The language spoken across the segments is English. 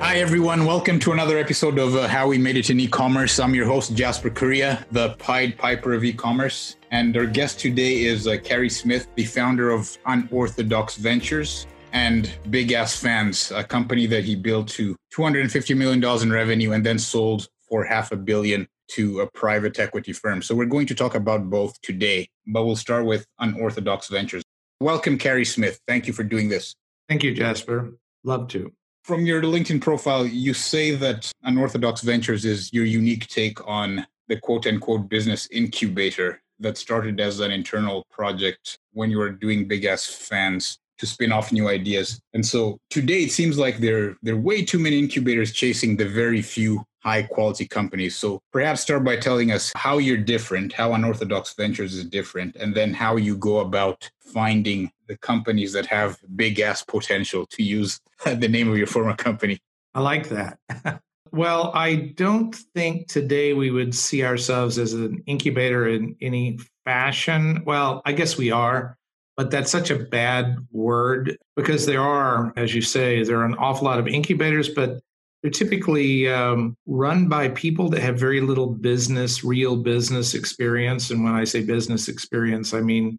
Hi, everyone. Welcome to another episode of uh, How We Made It in E-Commerce. I'm your host, Jasper Correa, the Pied Piper of e-commerce. And our guest today is uh, Carey Smith, the founder of Unorthodox Ventures and Big Ass Fans, a company that he built to $250 million in revenue and then sold for half a billion to a private equity firm. So we're going to talk about both today, but we'll start with Unorthodox Ventures. Welcome, Carey Smith. Thank you for doing this. Thank you, Jasper. Love to. From your LinkedIn profile, you say that Unorthodox Ventures is your unique take on the quote unquote business incubator that started as an internal project when you were doing big ass fans to spin off new ideas. And so today it seems like there, there are way too many incubators chasing the very few high quality companies. So perhaps start by telling us how you're different, how Unorthodox Ventures is different, and then how you go about finding the companies that have big ass potential to use the name of your former company. I like that. well, I don't think today we would see ourselves as an incubator in any fashion. Well, I guess we are, but that's such a bad word because there are, as you say, there are an awful lot of incubators, but they're typically um, run by people that have very little business, real business experience. And when I say business experience, I mean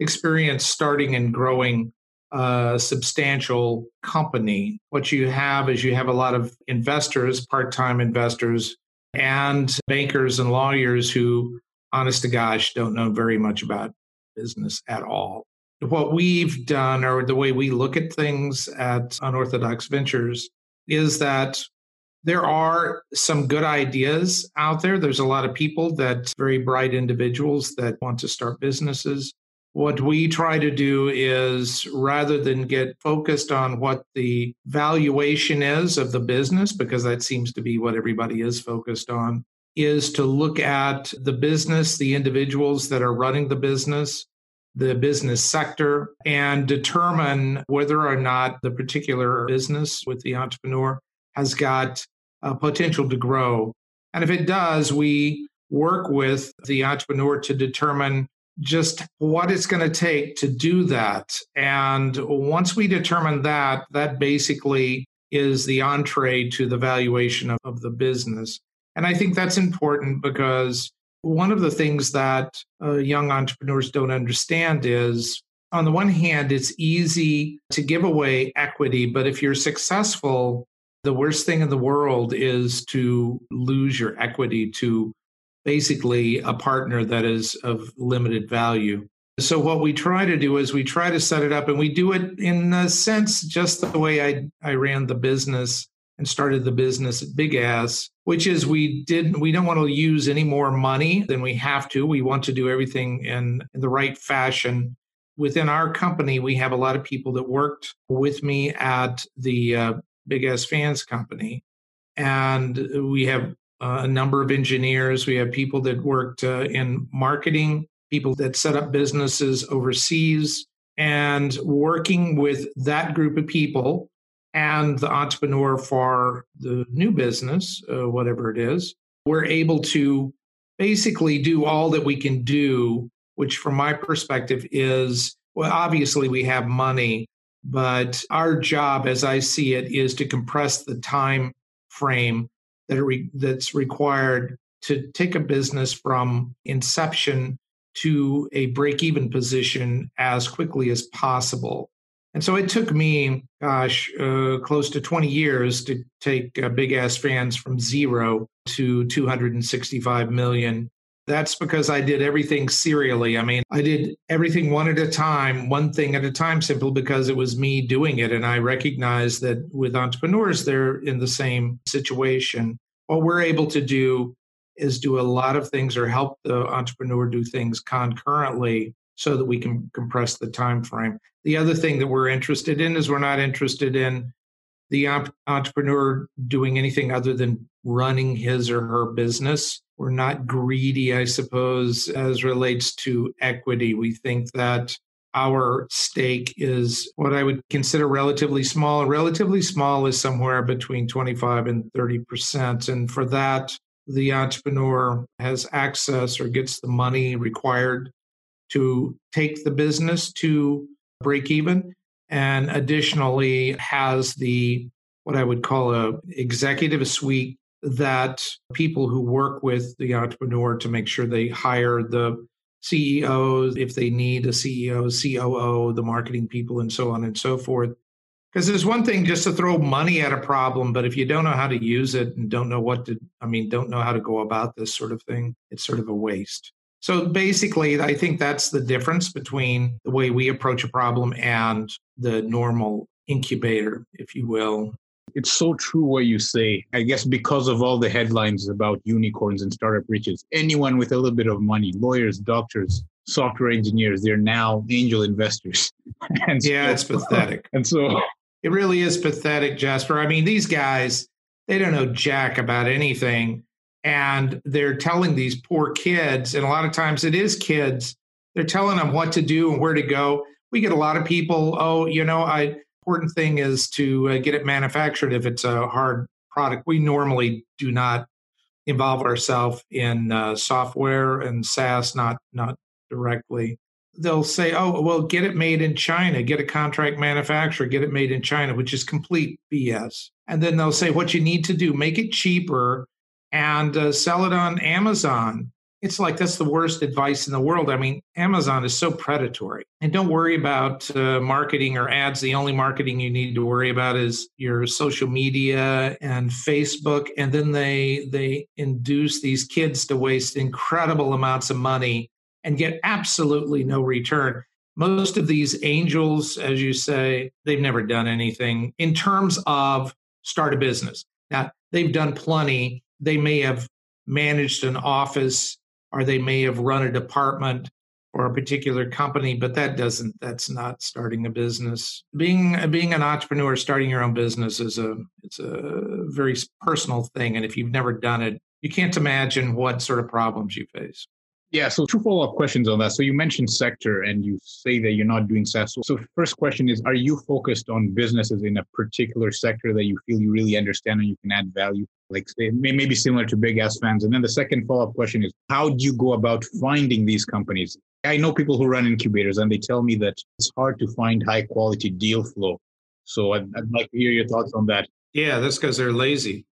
experience starting and growing a substantial company. What you have is you have a lot of investors, part time investors, and bankers and lawyers who, honest to gosh, don't know very much about business at all. What we've done, or the way we look at things at Unorthodox Ventures, is that there are some good ideas out there. There's a lot of people that very bright individuals that want to start businesses. What we try to do is rather than get focused on what the valuation is of the business, because that seems to be what everybody is focused on, is to look at the business, the individuals that are running the business, the business sector, and determine whether or not the particular business with the entrepreneur has got a potential to grow. And if it does, we work with the entrepreneur to determine just what it's going to take to do that. And once we determine that, that basically is the entree to the valuation of, of the business. And I think that's important because one of the things that uh, young entrepreneurs don't understand is on the one hand, it's easy to give away equity, but if you're successful, the worst thing in the world is to lose your equity to basically a partner that is of limited value. So, what we try to do is we try to set it up, and we do it in a sense just the way I, I ran the business and started the business at Big Ass, which is we didn't we don't want to use any more money than we have to. We want to do everything in, in the right fashion. Within our company, we have a lot of people that worked with me at the uh, Big Ass Fans company, and we have uh, a number of engineers. We have people that worked uh, in marketing, people that set up businesses overseas, and working with that group of people and the entrepreneur for the new business, uh, whatever it is, we're able to basically do all that we can do, which from my perspective is well, obviously we have money, but our job, as I see it, is to compress the time frame that re- that's required to take a business from inception to a break even position as quickly as possible. And so it took me, gosh, uh, close to 20 years to take uh, Big Ass Fans from zero to 265 million. That's because I did everything serially. I mean, I did everything one at a time, one thing at a time, simply because it was me doing it. And I recognize that with entrepreneurs, they're in the same situation. What we're able to do is do a lot of things or help the entrepreneur do things concurrently so that we can compress the time frame. The other thing that we're interested in is we're not interested in the entrepreneur doing anything other than running his or her business. We're not greedy, I suppose, as relates to equity. We think that our stake is what I would consider relatively small. Relatively small is somewhere between 25 and 30%. And for that, the entrepreneur has access or gets the money required to take the business to break even and additionally has the what I would call a executive suite that people who work with the entrepreneur to make sure they hire the CEOs, if they need a CEO, COO, the marketing people, and so on and so forth. Because there's one thing just to throw money at a problem, but if you don't know how to use it and don't know what to, I mean, don't know how to go about this sort of thing, it's sort of a waste. So basically, I think that's the difference between the way we approach a problem and the normal incubator, if you will. It's so true what you say. I guess because of all the headlines about unicorns and startup riches, anyone with a little bit of money, lawyers, doctors, software engineers, they're now angel investors. and yeah, so, it's pathetic. And so it really is pathetic, Jasper. I mean, these guys, they don't know jack about anything. And they're telling these poor kids, and a lot of times it is kids, they're telling them what to do and where to go. We get a lot of people, oh, you know, I important thing is to uh, get it manufactured if it's a hard product. We normally do not involve ourselves in uh, software and SaaS, not not directly. They'll say, "Oh, well, get it made in China. Get a contract manufacturer. Get it made in China," which is complete BS. And then they'll say, "What you need to do: make it cheaper and uh, sell it on Amazon." it's like that's the worst advice in the world. I mean, Amazon is so predatory. And don't worry about uh, marketing or ads. The only marketing you need to worry about is your social media and Facebook. And then they they induce these kids to waste incredible amounts of money and get absolutely no return. Most of these angels, as you say, they've never done anything in terms of start a business. Now, they've done plenty. They may have managed an office or they may have run a department or a particular company but that doesn't that's not starting a business. Being being an entrepreneur starting your own business is a it's a very personal thing and if you've never done it you can't imagine what sort of problems you face yeah, so two follow up questions on that. So you mentioned sector and you say that you're not doing SaaS. So first question is Are you focused on businesses in a particular sector that you feel you really understand and you can add value? Like say, maybe similar to Big Ass Fans. And then the second follow up question is How do you go about finding these companies? I know people who run incubators and they tell me that it's hard to find high quality deal flow. So I'd, I'd like to hear your thoughts on that. Yeah, that's because they're lazy.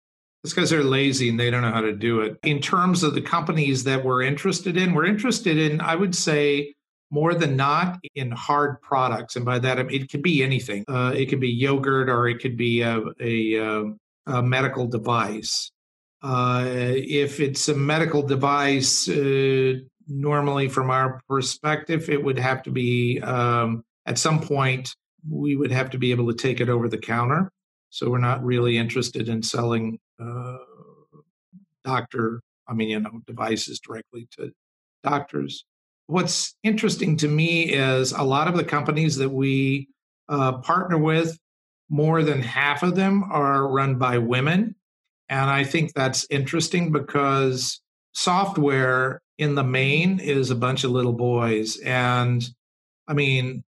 It's because they're lazy and they don't know how to do it. In terms of the companies that we're interested in, we're interested in, I would say, more than not in hard products. And by that, it could be anything. Uh, it could be yogurt or it could be a, a, a medical device. Uh, if it's a medical device, uh, normally from our perspective, it would have to be um, at some point, we would have to be able to take it over the counter. So we're not really interested in selling uh, doctor, I mean, you know, devices directly to doctors. What's interesting to me is a lot of the companies that we uh, partner with, more than half of them are run by women. And I think that's interesting because software in the main is a bunch of little boys. And I mean,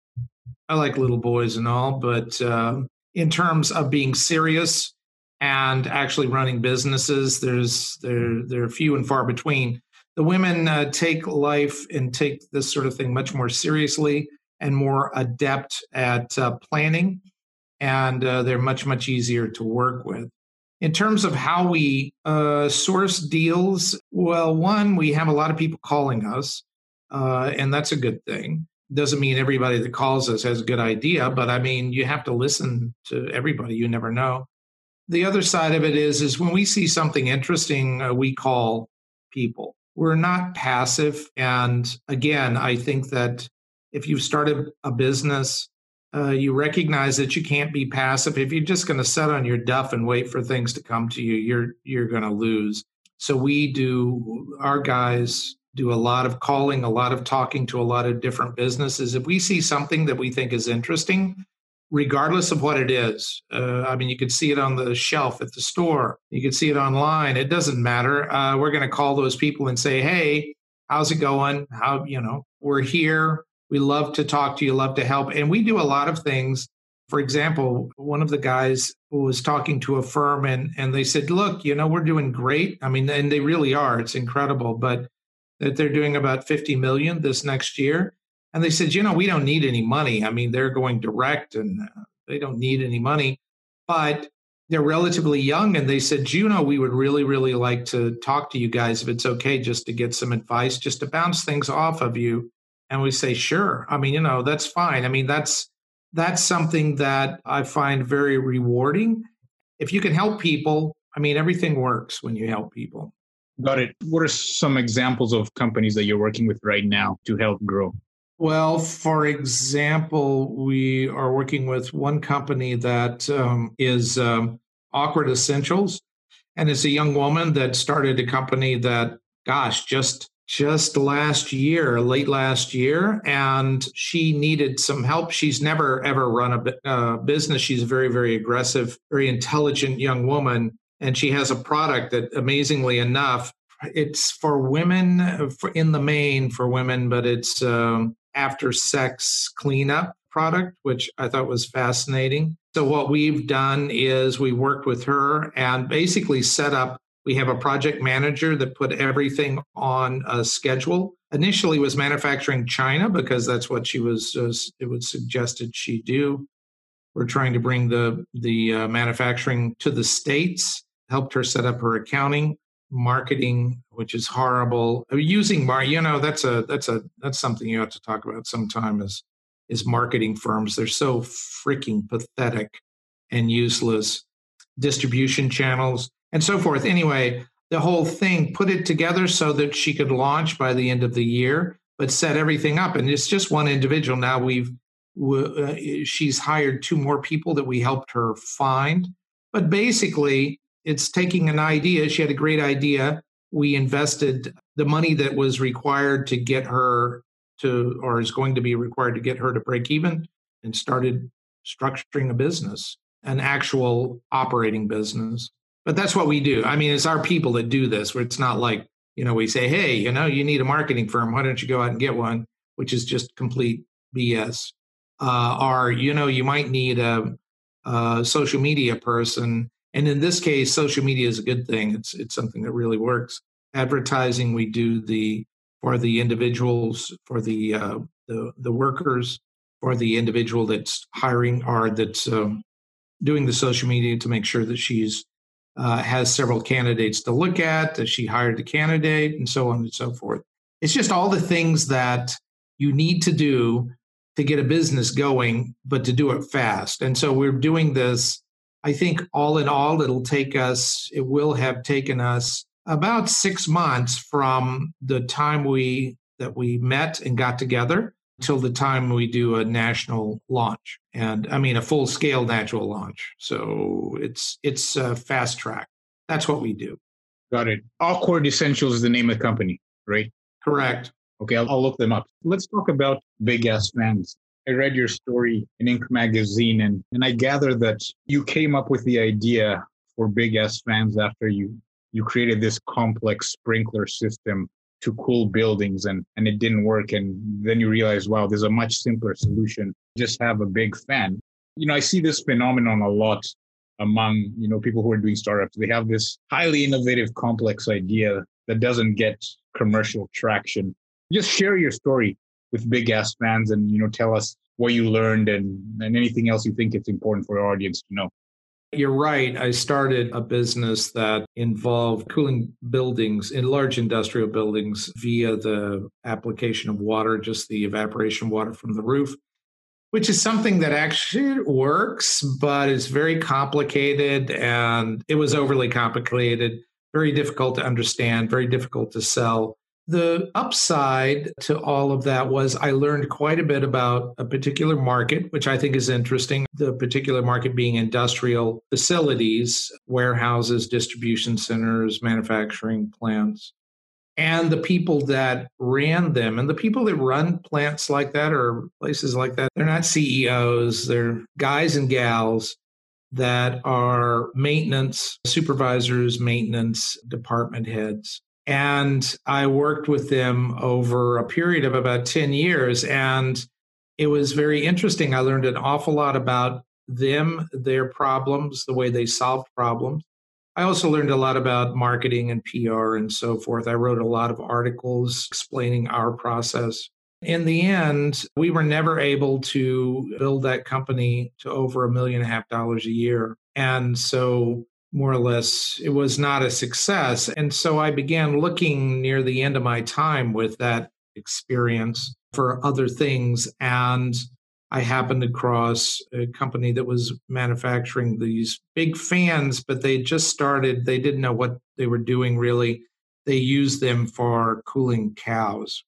I like little boys and all, but uh, in terms of being serious and actually running businesses, there's there they're few and far between. The women uh, take life and take this sort of thing much more seriously and more adept at uh, planning, and uh, they're much much easier to work with. In terms of how we uh, source deals, well, one we have a lot of people calling us, uh, and that's a good thing doesn't mean everybody that calls us has a good idea but i mean you have to listen to everybody you never know the other side of it is is when we see something interesting uh, we call people. We're not passive and again i think that if you've started a business uh, you recognize that you can't be passive. If you're just going to sit on your duff and wait for things to come to you you're you're going to lose. So we do our guys do a lot of calling, a lot of talking to a lot of different businesses. If we see something that we think is interesting, regardless of what it is, uh, I mean, you could see it on the shelf at the store, you could see it online. It doesn't matter. Uh, we're going to call those people and say, "Hey, how's it going? How you know we're here. We love to talk to you. Love to help." And we do a lot of things. For example, one of the guys was talking to a firm and and they said, "Look, you know, we're doing great. I mean, and they really are. It's incredible, but." that they're doing about 50 million this next year. And they said, you know, we don't need any money. I mean, they're going direct and uh, they don't need any money. But they're relatively young and they said, Juno, we would really, really like to talk to you guys if it's okay just to get some advice, just to bounce things off of you. And we say, sure. I mean, you know, that's fine. I mean, that's that's something that I find very rewarding. If you can help people, I mean, everything works when you help people. Got it. What are some examples of companies that you're working with right now to help grow? Well, for example, we are working with one company that um, is um, Awkward Essentials, and it's a young woman that started a company that, gosh, just just last year, late last year, and she needed some help. She's never ever run a uh, business. She's a very very aggressive, very intelligent young woman, and she has a product that, amazingly enough, it's for women for in the main for women, but it's um, after sex cleanup product, which I thought was fascinating. So, what we've done is we worked with her and basically set up. We have a project manager that put everything on a schedule. Initially, was manufacturing China because that's what she was. It was suggested she do. We're trying to bring the the uh, manufacturing to the states. Helped her set up her accounting marketing, which is horrible. Using mar, you know, that's a that's a that's something you have to talk about sometime. Is is marketing firms? They're so freaking pathetic and useless. Distribution channels and so forth. Anyway, the whole thing put it together so that she could launch by the end of the year, but set everything up. And it's just one individual. Now we've uh, she's hired two more people that we helped her find. But basically, it's taking an idea. She had a great idea. We invested the money that was required to get her to, or is going to be required to get her to break even, and started structuring a business, an actual operating business. But that's what we do. I mean, it's our people that do this, where it's not like, you know, we say, hey, you know, you need a marketing firm. Why don't you go out and get one? Which is just complete BS. Uh, or, you know, you might need a, a social media person and in this case, social media is a good thing. It's it's something that really works. Advertising, we do the for the individuals, for the uh, the the workers, for the individual that's hiring or that's um, doing the social media to make sure that she's uh, has several candidates to look at, that she hired the candidate, and so on and so forth. It's just all the things that you need to do to get a business going, but to do it fast. And so we're doing this I think all in all, it'll take us, it will have taken us about six months from the time we that we met and got together till the time we do a national launch. And i mean a full scale natural launch. So it's it's a fast track. That's what we do. Got it. Awkward essentials is the name of the company right? Correct. Okay I'll, I'll look them up. Let's talk about big ass fans I read your story in Inc. magazine, and, and I gather that you came up with the idea for Big Ass fans after you you created this complex sprinkler system to cool buildings and and it didn't work and then you realize wow there's a much simpler solution. Just have a big fan. You know i see this phenomenon a lot among you know people who are doing startups. They have this highly innovative complex idea that doesn't get commercial traction. Just share your story with big ass fans and you know tell us what you learned and and anything else you think it's important for our audience to know you're right. I started a business that involved cooling buildings in large industrial buildings via the application of water, just the evaporation water from the roof, which is something that actually works, but it's very complicated and it was overly complicated, very difficult to understand, very difficult to sell. The upside to all of that was I learned quite a bit about a particular market, which I think is interesting. The particular market being industrial facilities, warehouses, distribution centers, manufacturing plants, and the people that ran them. And the people that run plants like that or places like that, they're not CEOs, they're guys and gals that are maintenance supervisors, maintenance department heads and I worked with them over a period of about 10 years. And it was very interesting. I learned an awful lot about them, their problems, the way they solved problems. I also learned a lot about marketing and PR and so forth. I wrote a lot of articles explaining our process. In the end, we were never able to build that company to over a million and a half dollars a year. And so, more or less, it was not a success. And so I began looking near the end of my time with that experience for other things. And I happened across a company that was manufacturing these big fans, but they just started, they didn't know what they were doing really. They used them for cooling cows.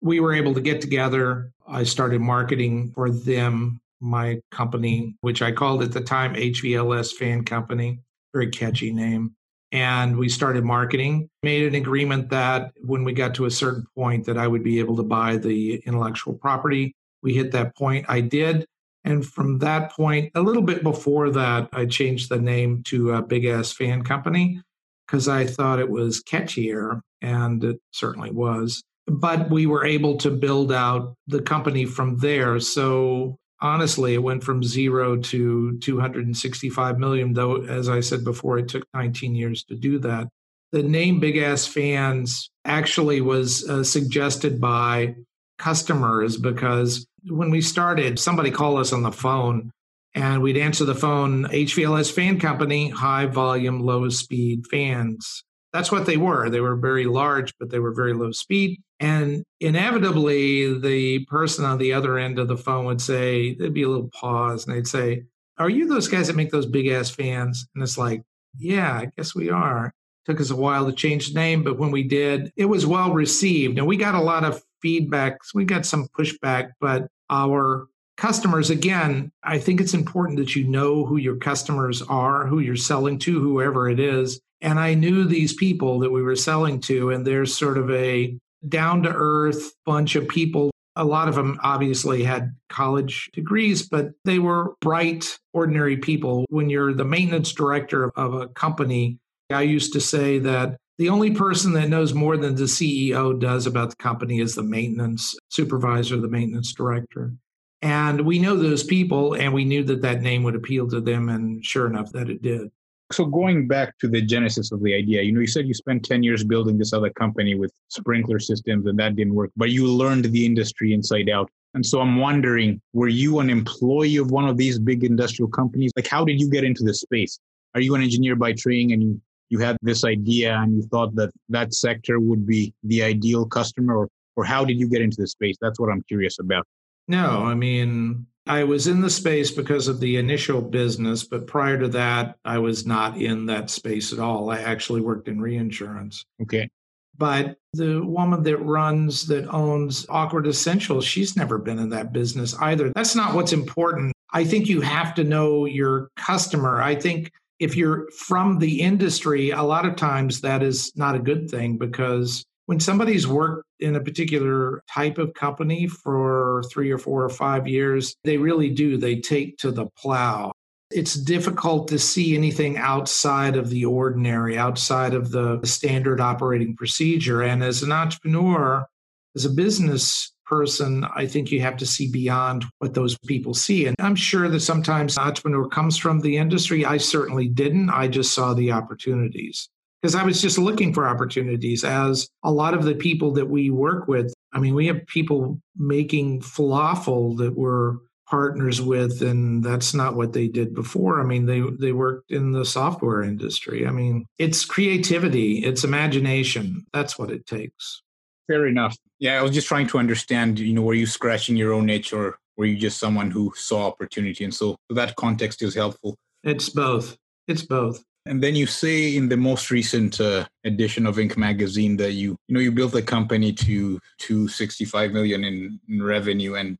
We were able to get together. I started marketing for them, my company, which I called at the time HVLS Fan Company, very catchy name. And we started marketing, made an agreement that when we got to a certain point that I would be able to buy the intellectual property we hit that point. I did. And from that point, a little bit before that, I changed the name to a Big Ass Fan Company because I thought it was catchier, and it certainly was. But we were able to build out the company from there. So honestly, it went from zero to 265 million, though, as I said before, it took 19 years to do that. The name Big Ass Fans actually was uh, suggested by customers because when we started, somebody called us on the phone and we'd answer the phone HVLS fan company, high volume, low speed fans. That's what they were. They were very large, but they were very low speed. And inevitably, the person on the other end of the phone would say, there'd be a little pause, and they'd say, Are you those guys that make those big ass fans? And it's like, Yeah, I guess we are. Took us a while to change the name, but when we did, it was well received. And we got a lot of feedback. We got some pushback, but our customers, again, I think it's important that you know who your customers are, who you're selling to, whoever it is. And I knew these people that we were selling to, and there's sort of a down to earth bunch of people. A lot of them obviously had college degrees, but they were bright, ordinary people. When you're the maintenance director of a company, I used to say that the only person that knows more than the CEO does about the company is the maintenance supervisor, the maintenance director. And we know those people, and we knew that that name would appeal to them. And sure enough, that it did. So, going back to the genesis of the idea, you know, you said you spent 10 years building this other company with sprinkler systems and that didn't work, but you learned the industry inside out. And so I'm wondering, were you an employee of one of these big industrial companies? Like, how did you get into this space? Are you an engineer by training and you had this idea and you thought that that sector would be the ideal customer or, or how did you get into the space that's what i'm curious about no i mean i was in the space because of the initial business but prior to that i was not in that space at all. I actually worked in reinsurance. Okay. But the woman that runs that owns awkward essentials she's never been in that business either. That's not what's important. I think you have to know your customer. I think if you're from the industry, a lot of times that is not a good thing because when somebody's worked in a particular type of company for three or four or five years, they really do. They take to the plow. It's difficult to see anything outside of the ordinary, outside of the standard operating procedure. And as an entrepreneur, as a business person, I think you have to see beyond what those people see. And I'm sure that sometimes entrepreneur comes from the industry. I certainly didn't. I just saw the opportunities because I was just looking for opportunities as a lot of the people that we work with. I mean, we have people making falafel that we're partners with and that's not what they did before i mean they they worked in the software industry i mean it's creativity it's imagination that's what it takes fair enough. Yeah, I was just trying to understand, you know, were you scratching your own itch or were you just someone who saw opportunity? And so that context is helpful. It's both. It's both. And then you say in the most recent uh, edition of Inc. magazine that you, you know, you built the company to 265 million in, in revenue and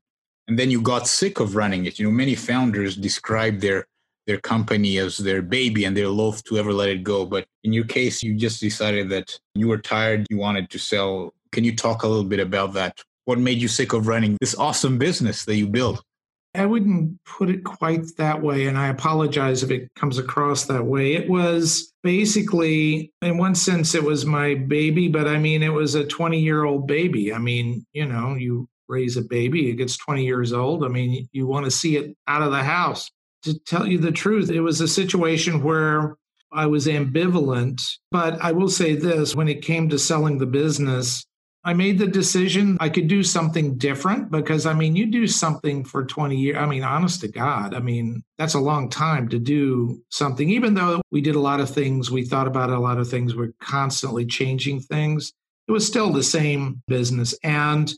and then you got sick of running it. You know, many founders describe their their company as their baby and they're loath to ever let it go. But in your case, you just decided that you were tired, you wanted to sell can you talk a little bit about that? What made you sick of running this awesome business that you built? I wouldn't put it quite that way, and I apologize if it comes across that way. It was basically, in one sense, it was my baby, but I mean, it was a 20 year old baby. I mean, you know, you raise a baby, it gets 20 years old. I mean, you want to see it out of the house. To tell you the truth, it was a situation where I was ambivalent, but I will say this when it came to selling the business, I made the decision I could do something different because I mean, you do something for 20 years. I mean, honest to God, I mean, that's a long time to do something. Even though we did a lot of things, we thought about a lot of things, we're constantly changing things. It was still the same business. And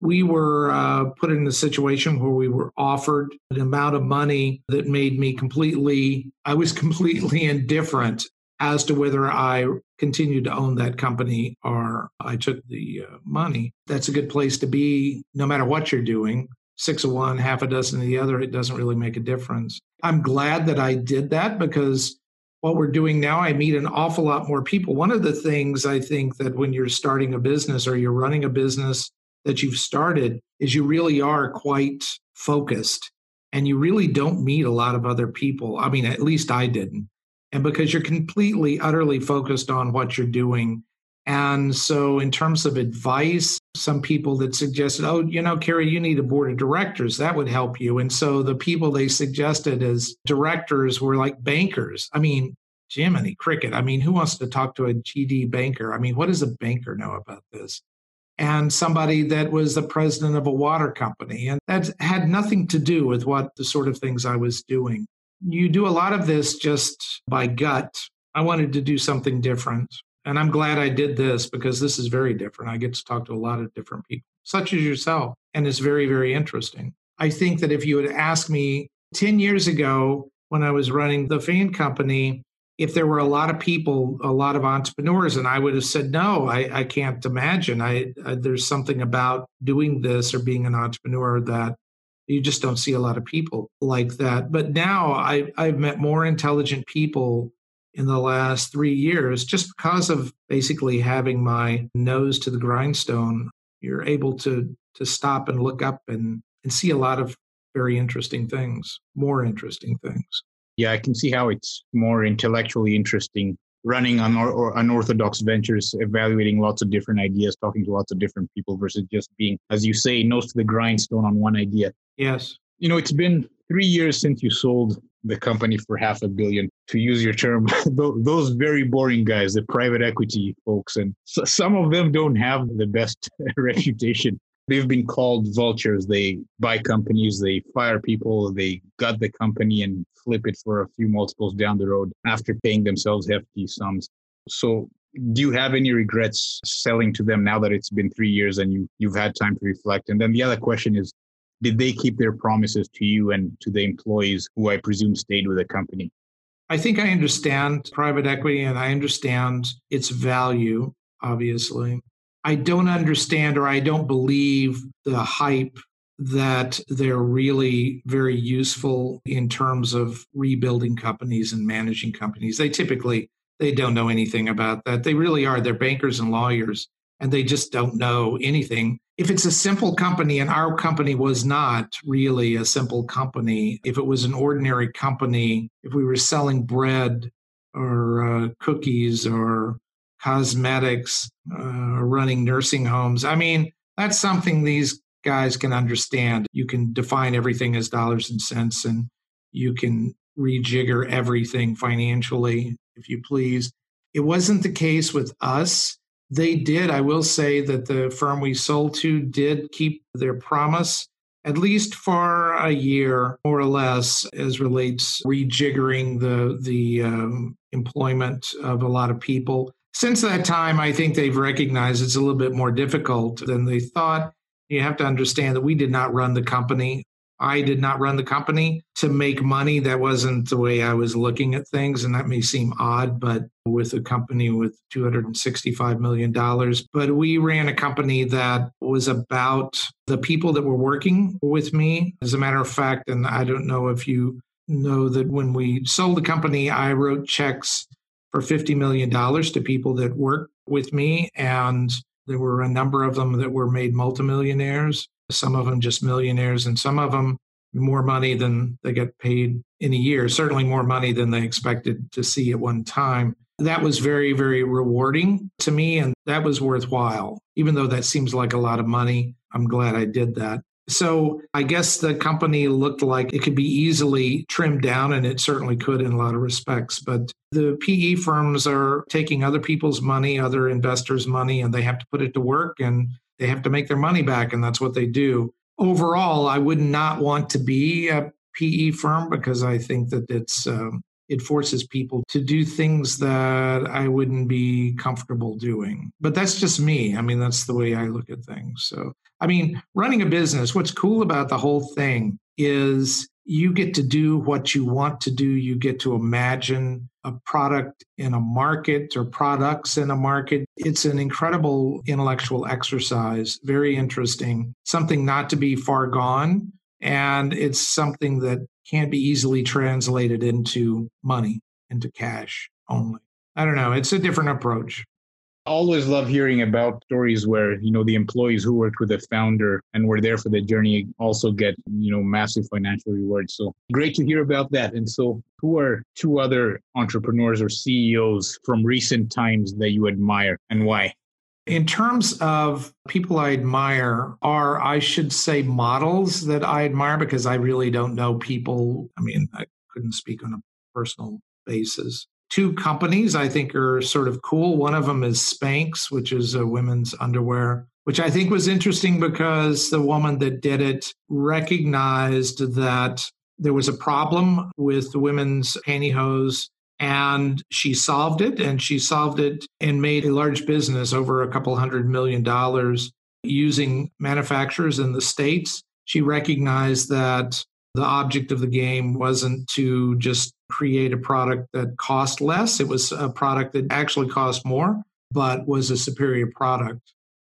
we were uh, put in a situation where we were offered an amount of money that made me completely, I was completely indifferent as to whether I continued to own that company or I took the uh, money. That's a good place to be no matter what you're doing. Six of one, half a dozen of the other, it doesn't really make a difference. I'm glad that I did that because what we're doing now, I meet an awful lot more people. One of the things I think that when you're starting a business or you're running a business that you've started is you really are quite focused and you really don't meet a lot of other people. I mean, at least I didn't and because you're completely, utterly focused on what you're doing. And so, in terms of advice, some people that suggested, oh, you know, Carey, you need a board of directors. That would help you. And so, the people they suggested as directors were like bankers. I mean, Jiminy Cricket. I mean, who wants to talk to a GD banker? I mean, what does a banker know about this? And somebody that was the president of a water company. And that had nothing to do with what the sort of things I was doing you do a lot of this just by gut. I wanted to do something different. And I'm glad I did this because this is very different. I get to talk to a lot of different people, such as yourself. And it's very, very interesting. I think that if you had asked me 10 years ago when I was running the fan company, if there were a lot of people, a lot of entrepreneurs, and I would have said, no, I, I can't imagine. I, I, there's something about doing this or being an entrepreneur that you just don't see a lot of people like that. But now I, I've met more intelligent people in the last three years just because of basically having my nose to the grindstone. You're able to to stop and look up and, and see a lot of very interesting things, more interesting things. Yeah, I can see how it's more intellectually interesting running on or unorthodox ventures, evaluating lots of different ideas, talking to lots of different people versus just being, as you say, nose to the grindstone on one idea. Yes. You know, it's been three years since you sold the company for half a billion, to use your term, those very boring guys, the private equity folks. And some of them don't have the best reputation. They've been called vultures. They buy companies, they fire people, they gut the company and flip it for a few multiples down the road after paying themselves hefty sums. So, do you have any regrets selling to them now that it's been three years and you, you've had time to reflect? And then the other question is did they keep their promises to you and to the employees who I presume stayed with the company? I think I understand private equity and I understand its value, obviously. I don't understand or I don't believe the hype that they're really very useful in terms of rebuilding companies and managing companies. They typically they don't know anything about that. They really are. They're bankers and lawyers and they just don't know anything. If it's a simple company, and our company was not really a simple company, if it was an ordinary company, if we were selling bread or uh, cookies or cosmetics, uh, running nursing homes. I mean, that's something these guys can understand. You can define everything as dollars and cents, and you can rejigger everything financially, if you please. It wasn't the case with us. They did. I will say that the firm we sold to did keep their promise, at least for a year, more or less, as relates rejiggering the the um, employment of a lot of people. Since that time, I think they've recognized it's a little bit more difficult than they thought. You have to understand that we did not run the company. I did not run the company to make money. That wasn't the way I was looking at things. And that may seem odd, but with a company with $265 million. But we ran a company that was about the people that were working with me. As a matter of fact, and I don't know if you know that when we sold the company, I wrote checks for $50 million to people that work with me. And there were a number of them that were made multimillionaires, some of them just millionaires, and some of them more money than they get paid in a year, certainly more money than they expected to see at one time. That was very, very rewarding to me, and that was worthwhile. Even though that seems like a lot of money, I'm glad I did that. So I guess the company looked like it could be easily trimmed down, and it certainly could in a lot of respects. But the PE firms are taking other people's money, other investors' money, and they have to put it to work and they have to make their money back, and that's what they do. Overall, I would not want to be a PE firm because I think that it's um, it forces people to do things that I wouldn't be comfortable doing. But that's just me. I mean, that's the way I look at things. So, I mean, running a business, what's cool about the whole thing is you get to do what you want to do. You get to imagine a product in a market or products in a market. It's an incredible intellectual exercise, very interesting, something not to be far gone. And it's something that can't be easily translated into money, into cash only. I don't know. It's a different approach. I always love hearing about stories where you know the employees who worked with the founder and were there for the journey also get you know massive financial rewards so great to hear about that and so who are two other entrepreneurs or ceos from recent times that you admire and why in terms of people I admire, are I should say models that I admire because I really don't know people. I mean, I couldn't speak on a personal basis. Two companies I think are sort of cool. One of them is Spanx, which is a women's underwear, which I think was interesting because the woman that did it recognized that there was a problem with women's pantyhose and she solved it and she solved it and made a large business over a couple hundred million dollars using manufacturers in the states. She recognized that the object of the game wasn't to just create a product that cost less it was a product that actually cost more but was a superior product.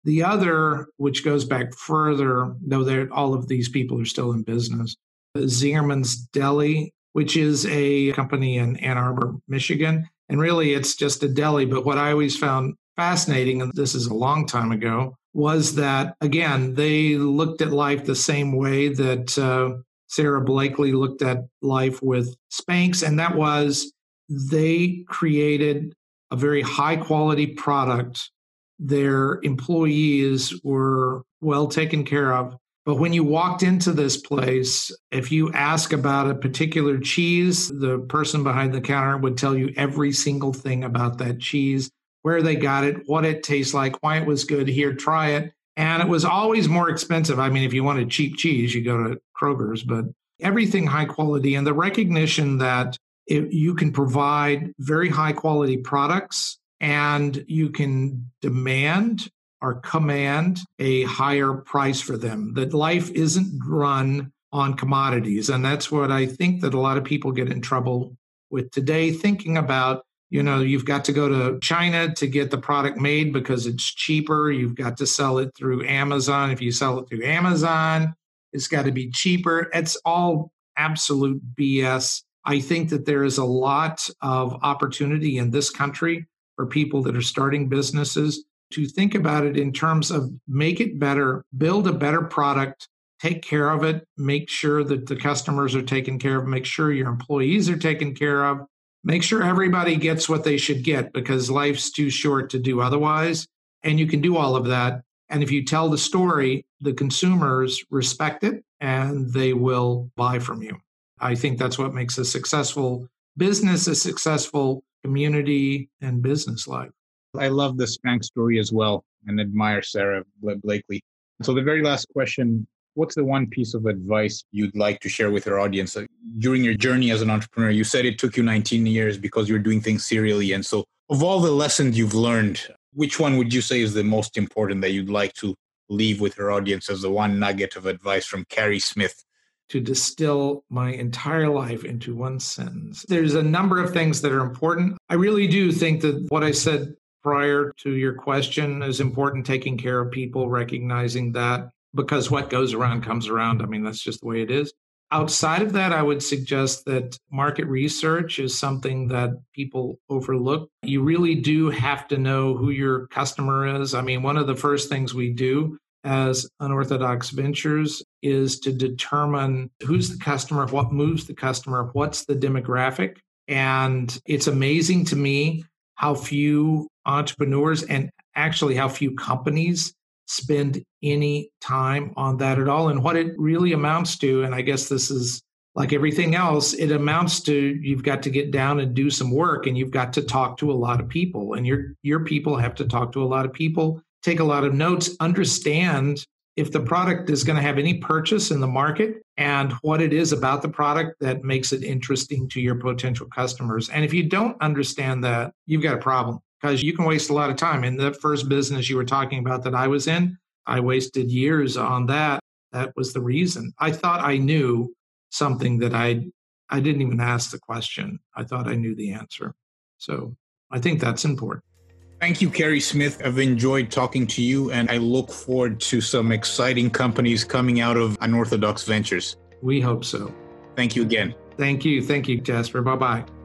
The other which goes back further though all of these people are still in business zingerman's deli which is a company in Ann Arbor, Michigan. And really, it's just a deli. But what I always found fascinating, and this is a long time ago, was that, again, they looked at life the same way that uh, Sara Blakely looked at life with Spanx, and that was they created a very high quality product. Their employees were well taken care of. But when you walked into this place, if you ask about a particular cheese, the person behind the counter would tell you every single thing about that cheese, where they got it, what it tastes like, why it was good. Here, try it. And it was always more expensive. I mean, if you wanted cheap cheese, you go to Kroger's, but everything high quality and the recognition that it, you can provide very high quality products and you can demand or command a higher price for them. That life isn't run on commodities. And that's what I think that a lot of people get in trouble with today, thinking about, you know, you've got to go to China to get the product made because it's cheaper. You've got to sell it through Amazon. If you sell it through Amazon, it's got to be cheaper. It's all absolute BS. I think that there is a lot of opportunity in this country for people that are starting businesses to think about it in terms of make it better, build a better product, take care of it, make sure that the customers are taken care of, make sure your employees are taken care of, make sure everybody gets what they should get because life's too short to do otherwise. And you can do all of that. And if you tell the story, the consumers respect it and they will buy from you. I think that's what makes a successful business, a successful community and business life. I love the Spanx story as well and admire Sara Blakely. So, the very last question What's the one piece of advice you'd like to share with our audience? Uh, during your journey as an entrepreneur, you said it took you 19 years because you're doing things serially. And so, of all the lessons you've learned, which one would you say is the most important that you'd like to leave with our audience as the one nugget of advice from Carey Smith? To distill my entire life into one sentence. There's a number of things that are important. I really do think that what I said prior to your question is important taking care of people, recognizing that because what goes around comes around. I mean, that's just the way it is. Outside of that, I would suggest that market research is something that people overlook. You really do have to know who your customer is. I mean, one of the first things we do as Unorthodox Ventures is to determine who's the customer, what moves the customer, what's the demographic. And it's amazing to me how few entrepreneurs and actually how few companies spend any time on that at all. And what it really amounts to, and I guess this is like everything else, it amounts to you've got to get down and do some work and you've got to talk to a lot of people. And your your people have to talk to a lot of people, take a lot of notes, understand if the product is going to have any purchase in the market and what it is about the product that makes it interesting to your potential customers. And if you don't understand that, you've got a problem because you can waste a lot of time. In the first business you were talking about that I was in, I wasted years on that. That was the reason. I thought I knew something that I I didn't even ask the question. I thought I knew the answer. So I think that's important. Thank you, Carey Smith. I've enjoyed talking to you, and I look forward to some exciting companies coming out of Unorthodox Ventures. We hope so. Thank you again. Thank you. Thank you, Jasper. Bye bye.